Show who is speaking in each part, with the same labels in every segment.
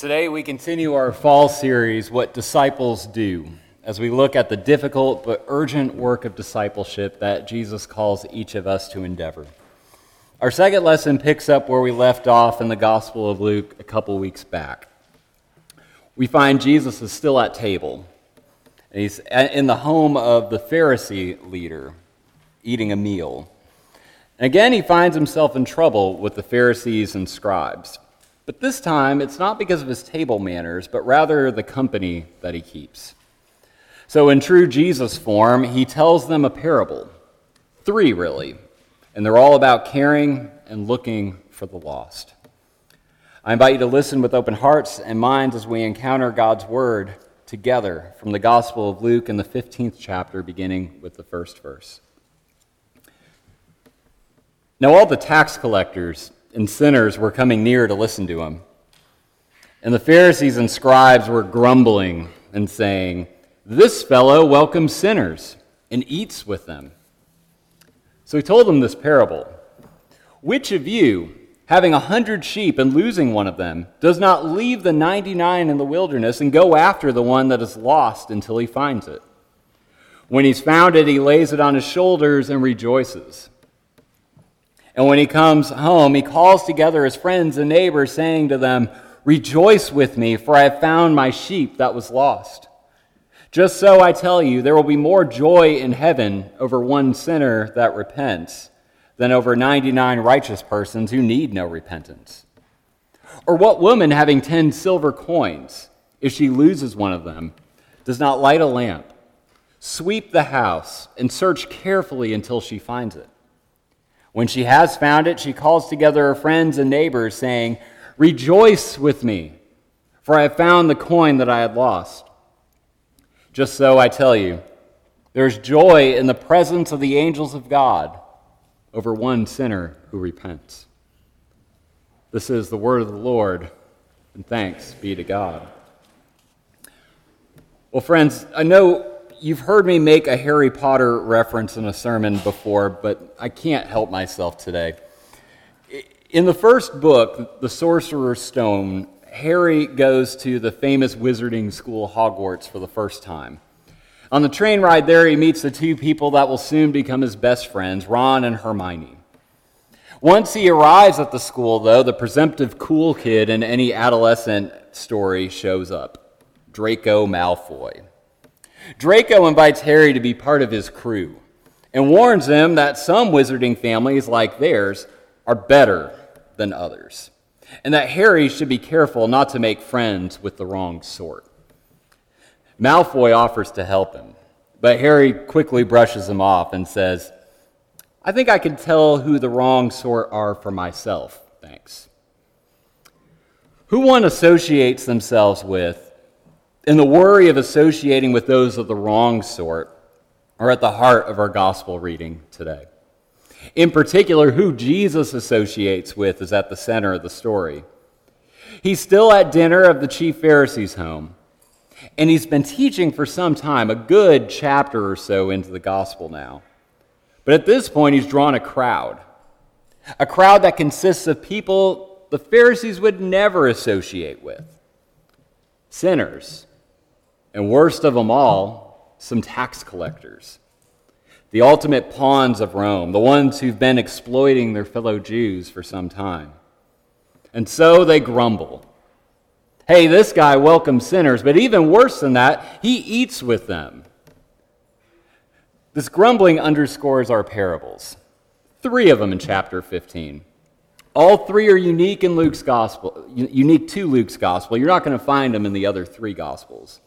Speaker 1: Today, we continue our fall series, What Disciples Do, as we look at the difficult but urgent work of discipleship that Jesus calls each of us to endeavor. Our second lesson picks up where we left off in the Gospel of Luke a couple weeks back. We find Jesus is still at table, and he's in the home of the Pharisee leader, eating a meal. And again, he finds himself in trouble with the Pharisees and scribes. But this time, it's not because of his table manners, but rather the company that he keeps. So, in true Jesus form, he tells them a parable. Three, really. And they're all about caring and looking for the lost. I invite you to listen with open hearts and minds as we encounter God's word together from the Gospel of Luke in the 15th chapter, beginning with the first verse. Now, all the tax collectors and sinners were coming near to listen to him. And the Pharisees and scribes were grumbling and saying, This fellow welcomes sinners and eats with them. So he told them this parable Which of you, having a hundred sheep and losing one of them, does not leave the 99 in the wilderness and go after the one that is lost until he finds it? When he's found it, he lays it on his shoulders and rejoices. And when he comes home, he calls together his friends and neighbors, saying to them, Rejoice with me, for I have found my sheep that was lost. Just so I tell you, there will be more joy in heaven over one sinner that repents than over 99 righteous persons who need no repentance. Or what woman having 10 silver coins, if she loses one of them, does not light a lamp, sweep the house, and search carefully until she finds it? When she has found it, she calls together her friends and neighbors, saying, Rejoice with me, for I have found the coin that I had lost. Just so I tell you, there's joy in the presence of the angels of God over one sinner who repents. This is the word of the Lord, and thanks be to God. Well, friends, I know you've heard me make a Harry Potter reference in a sermon before, but I can't help myself today. In the first book, The Sorcerer's Stone, Harry goes to the famous wizarding school Hogwarts for the first time. On the train ride there, he meets the two people that will soon become his best friends, Ron and Hermione. Once he arrives at the school, though, the presumptive cool kid in any adolescent story shows up Draco Malfoy. Draco invites Harry to be part of his crew and warns him that some wizarding families, like theirs, are better than others, and that Harry should be careful not to make friends with the wrong sort. Malfoy offers to help him, but Harry quickly brushes him off and says, I think I can tell who the wrong sort are for myself, thanks. Who one associates themselves with and the worry of associating with those of the wrong sort are at the heart of our gospel reading today. In particular, who Jesus associates with is at the center of the story. He's still at dinner of the chief Pharisee's home, and he's been teaching for some time, a good chapter or so into the gospel now. But at this point, he's drawn a crowd, a crowd that consists of people the Pharisees would never associate with sinners and worst of them all, some tax collectors. The ultimate pawns of Rome, the ones who've been exploiting their fellow Jews for some time. And so they grumble. Hey, this guy welcomes sinners, but even worse than that, he eats with them. This grumbling underscores our parables. Three of them in chapter 15. All three are unique in Luke's gospel, unique to Luke's gospel. You're not going to find them in the other three gospels.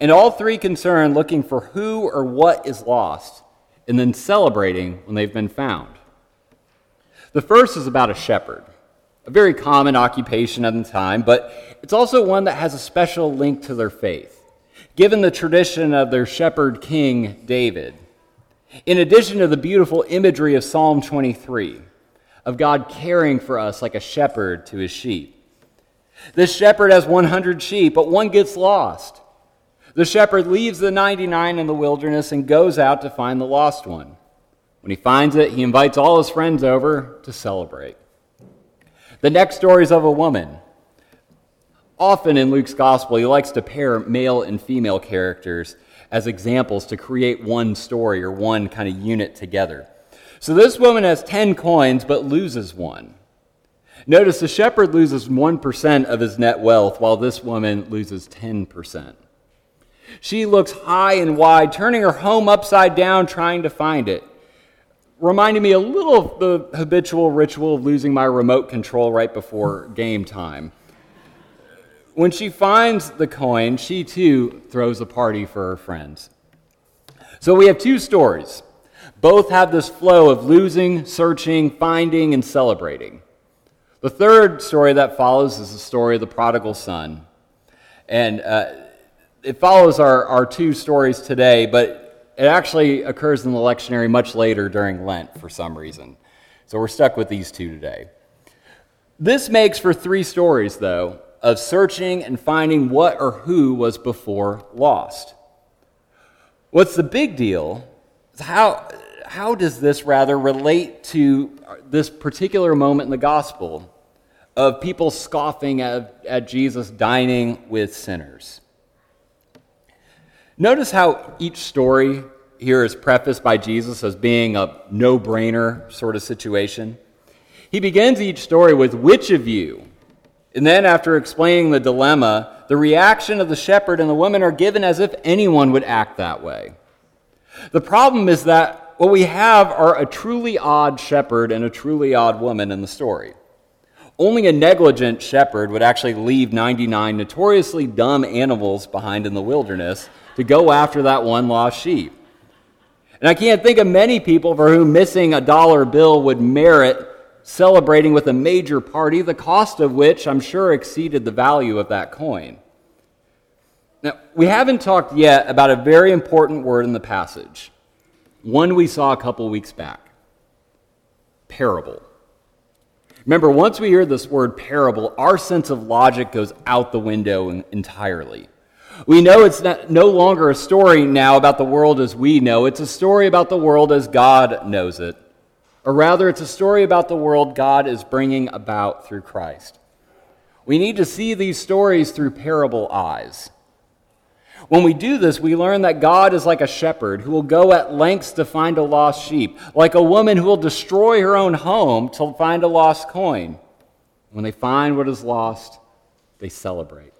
Speaker 1: And all three concern looking for who or what is lost and then celebrating when they've been found. The first is about a shepherd, a very common occupation at the time, but it's also one that has a special link to their faith, given the tradition of their shepherd king, David. In addition to the beautiful imagery of Psalm 23, of God caring for us like a shepherd to his sheep. This shepherd has 100 sheep, but one gets lost. The shepherd leaves the 99 in the wilderness and goes out to find the lost one. When he finds it, he invites all his friends over to celebrate. The next story is of a woman. Often in Luke's gospel, he likes to pair male and female characters as examples to create one story or one kind of unit together. So this woman has 10 coins but loses one. Notice the shepherd loses 1% of his net wealth while this woman loses 10%. She looks high and wide, turning her home upside down, trying to find it. Reminding me a little of the habitual ritual of losing my remote control right before game time. When she finds the coin, she too throws a party for her friends. So we have two stories. Both have this flow of losing, searching, finding, and celebrating. The third story that follows is the story of the prodigal son. And uh, it follows our, our two stories today, but it actually occurs in the lectionary much later during Lent for some reason. So we're stuck with these two today. This makes for three stories, though, of searching and finding what or who was before lost. What's the big deal is how, how does this rather relate to this particular moment in the gospel of people scoffing at, at Jesus dining with sinners? Notice how each story here is prefaced by Jesus as being a no brainer sort of situation. He begins each story with, Which of you? And then, after explaining the dilemma, the reaction of the shepherd and the woman are given as if anyone would act that way. The problem is that what we have are a truly odd shepherd and a truly odd woman in the story. Only a negligent shepherd would actually leave 99 notoriously dumb animals behind in the wilderness to go after that one lost sheep. And I can't think of many people for whom missing a dollar bill would merit celebrating with a major party, the cost of which I'm sure exceeded the value of that coin. Now, we haven't talked yet about a very important word in the passage, one we saw a couple weeks back parable. Remember, once we hear this word parable, our sense of logic goes out the window entirely. We know it's not, no longer a story now about the world as we know, it's a story about the world as God knows it. Or rather, it's a story about the world God is bringing about through Christ. We need to see these stories through parable eyes. When we do this, we learn that God is like a shepherd who will go at lengths to find a lost sheep, like a woman who will destroy her own home to find a lost coin. When they find what is lost, they celebrate.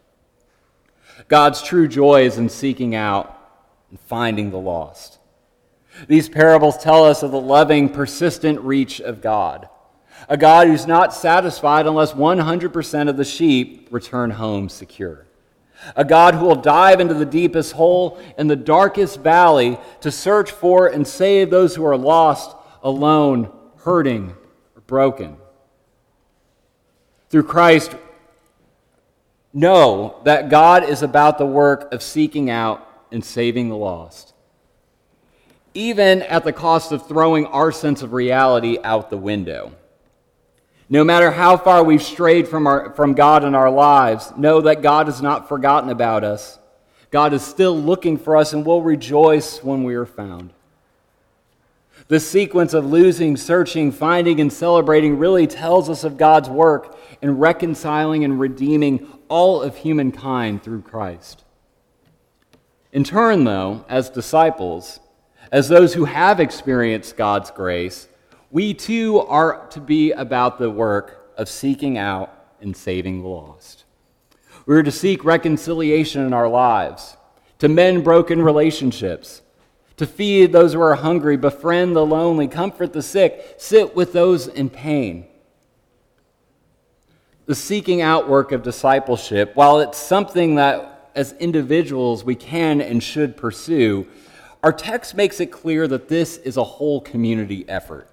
Speaker 1: God's true joy is in seeking out and finding the lost. These parables tell us of the loving, persistent reach of God. A God who's not satisfied unless 100% of the sheep return home secure. A God who will dive into the deepest hole in the darkest valley to search for and save those who are lost, alone, hurting, or broken. Through Christ, know that God is about the work of seeking out and saving the lost, even at the cost of throwing our sense of reality out the window. No matter how far we've strayed from, our, from God in our lives, know that God has not forgotten about us. God is still looking for us and will rejoice when we are found. The sequence of losing, searching, finding, and celebrating really tells us of God's work in reconciling and redeeming all of humankind through Christ. In turn, though, as disciples, as those who have experienced God's grace, we too are to be about the work of seeking out and saving the lost. We are to seek reconciliation in our lives, to mend broken relationships, to feed those who are hungry, befriend the lonely, comfort the sick, sit with those in pain the seeking out work of discipleship, while it's something that as individuals we can and should pursue, our text makes it clear that this is a whole community effort.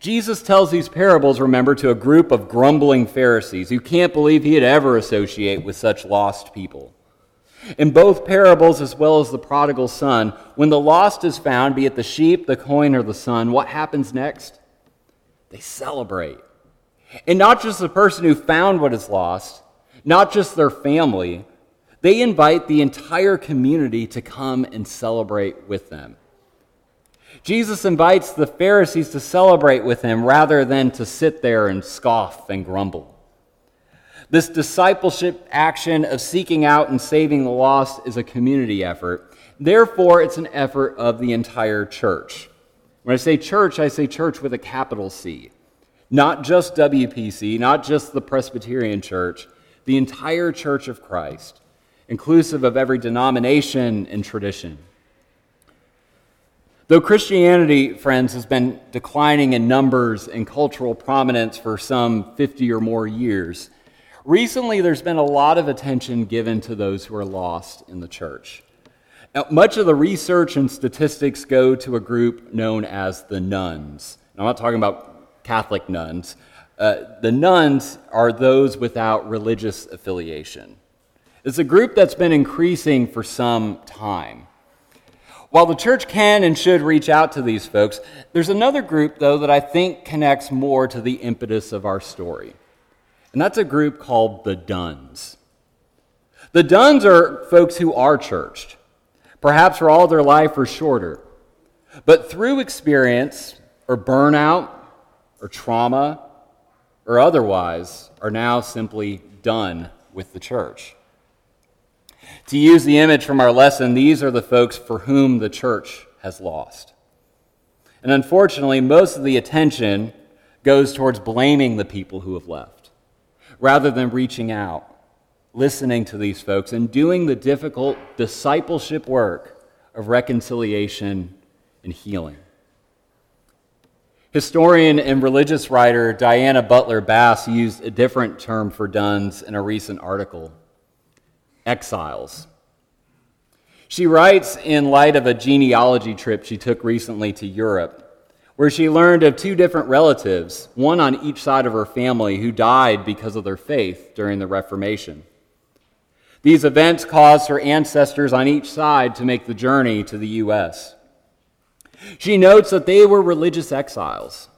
Speaker 1: Jesus tells these parables, remember, to a group of grumbling Pharisees who can't believe he'd ever associate with such lost people. In both parables, as well as the prodigal son, when the lost is found, be it the sheep, the coin, or the son, what happens next? They celebrate. And not just the person who found what is lost, not just their family, they invite the entire community to come and celebrate with them. Jesus invites the Pharisees to celebrate with him rather than to sit there and scoff and grumble. This discipleship action of seeking out and saving the lost is a community effort. Therefore, it's an effort of the entire church. When I say church, I say church with a capital C. Not just WPC, not just the Presbyterian Church, the entire church of Christ, inclusive of every denomination and tradition. Though Christianity, friends, has been declining in numbers and cultural prominence for some 50 or more years, recently there's been a lot of attention given to those who are lost in the church. Now, much of the research and statistics go to a group known as the nones. I'm not talking about Catholic nuns. Uh, the nones are those without religious affiliation. It's a group that's been increasing for some time. While the church can and should reach out to these folks, there's another group, though, that I think connects more to the impetus of our story. And that's a group called the Dones. The Dones are folks who are churched, perhaps for all their life or shorter. But through experience or burnout or trauma or otherwise, are now simply done with the church. To use the image from our lesson, these are the folks for whom the church has lost. And unfortunately, most of the attention goes towards blaming the people who have left, rather than reaching out, listening to these folks, and doing the difficult discipleship work of reconciliation and healing. Historian and religious writer Diana Butler Bass used a different term for dones in a recent article exiles. She writes in light of a genealogy trip she took recently to Europe, where she learned of two different relatives, one on each side of her family, who died because of their faith during the Reformation. These events caused her ancestors on each side to make the journey to the U.S. She notes that they were religious exiles.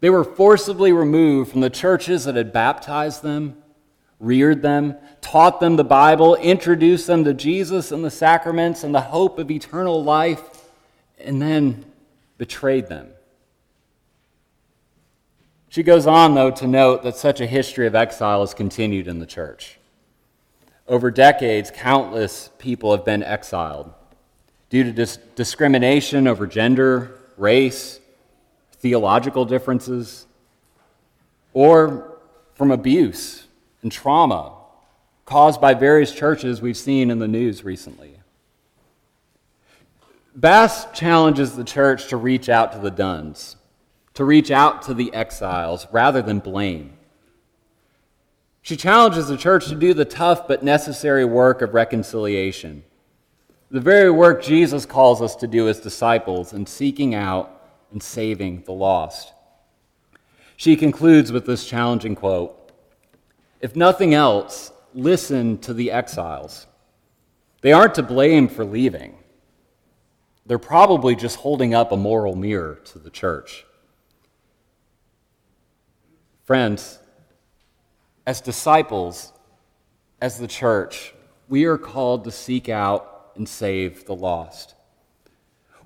Speaker 1: They were forcibly removed from the churches that had baptized them reared them, taught them the Bible, introduced them to Jesus and the sacraments and the hope of eternal life, and then betrayed them. She goes on, though, to note that such a history of exile has continued in the church. Over decades, countless people have been exiled due to dis- discrimination over gender, race, theological differences, or from abuse and trauma caused by various churches we've seen in the news recently. Bass challenges the church to reach out to the dones, to reach out to the exiles rather than blame. She challenges the church to do the tough but necessary work of reconciliation, the very work Jesus calls us to do as disciples in seeking out and saving the lost. She concludes with this challenging quote if nothing else, listen to the exiles. They aren't to blame for leaving. They're probably just holding up a moral mirror to the church. Friends, as disciples, as the church, we are called to seek out and save the lost.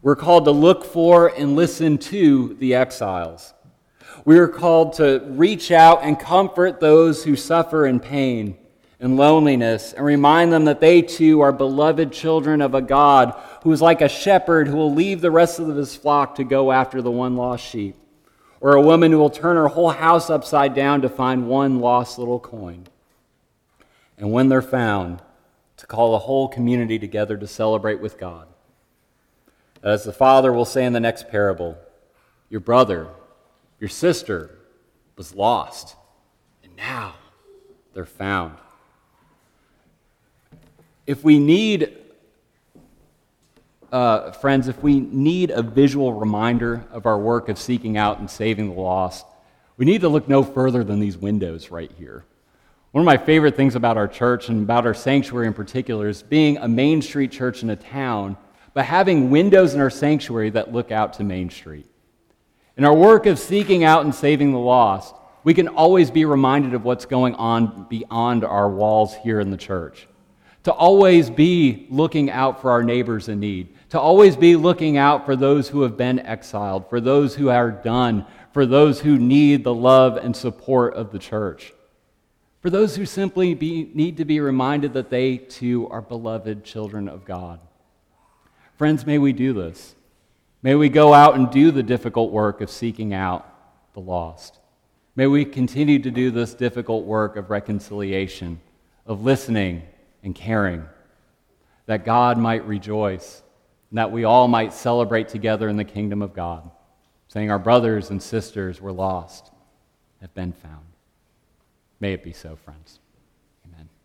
Speaker 1: We're called to look for and listen to the exiles. We are called to reach out and comfort those who suffer in pain and loneliness and remind them that they too are beloved children of a God who is like a shepherd who will leave the rest of his flock to go after the one lost sheep, or a woman who will turn her whole house upside down to find one lost little coin. And when they're found, to call the whole community together to celebrate with God. As the Father will say in the next parable, your brother, your sister was lost, and now they're found. If we need, uh, friends, if we need a visual reminder of our work of seeking out and saving the lost, we need to look no further than these windows right here. One of my favorite things about our church and about our sanctuary in particular is being a Main Street church in a town, but having windows in our sanctuary that look out to Main Street. In our work of seeking out and saving the lost, we can always be reminded of what's going on beyond our walls here in the church. To always be looking out for our neighbors in need. To always be looking out for those who have been exiled, for those who are done, for those who need the love and support of the church. For those who simply be, need to be reminded that they too are beloved children of God. Friends, may we do this. May we go out and do the difficult work of seeking out the lost. May we continue to do this difficult work of reconciliation, of listening and caring, that God might rejoice, and that we all might celebrate together in the kingdom of God, saying, Our brothers and sisters were lost, have been found. May it be so, friends.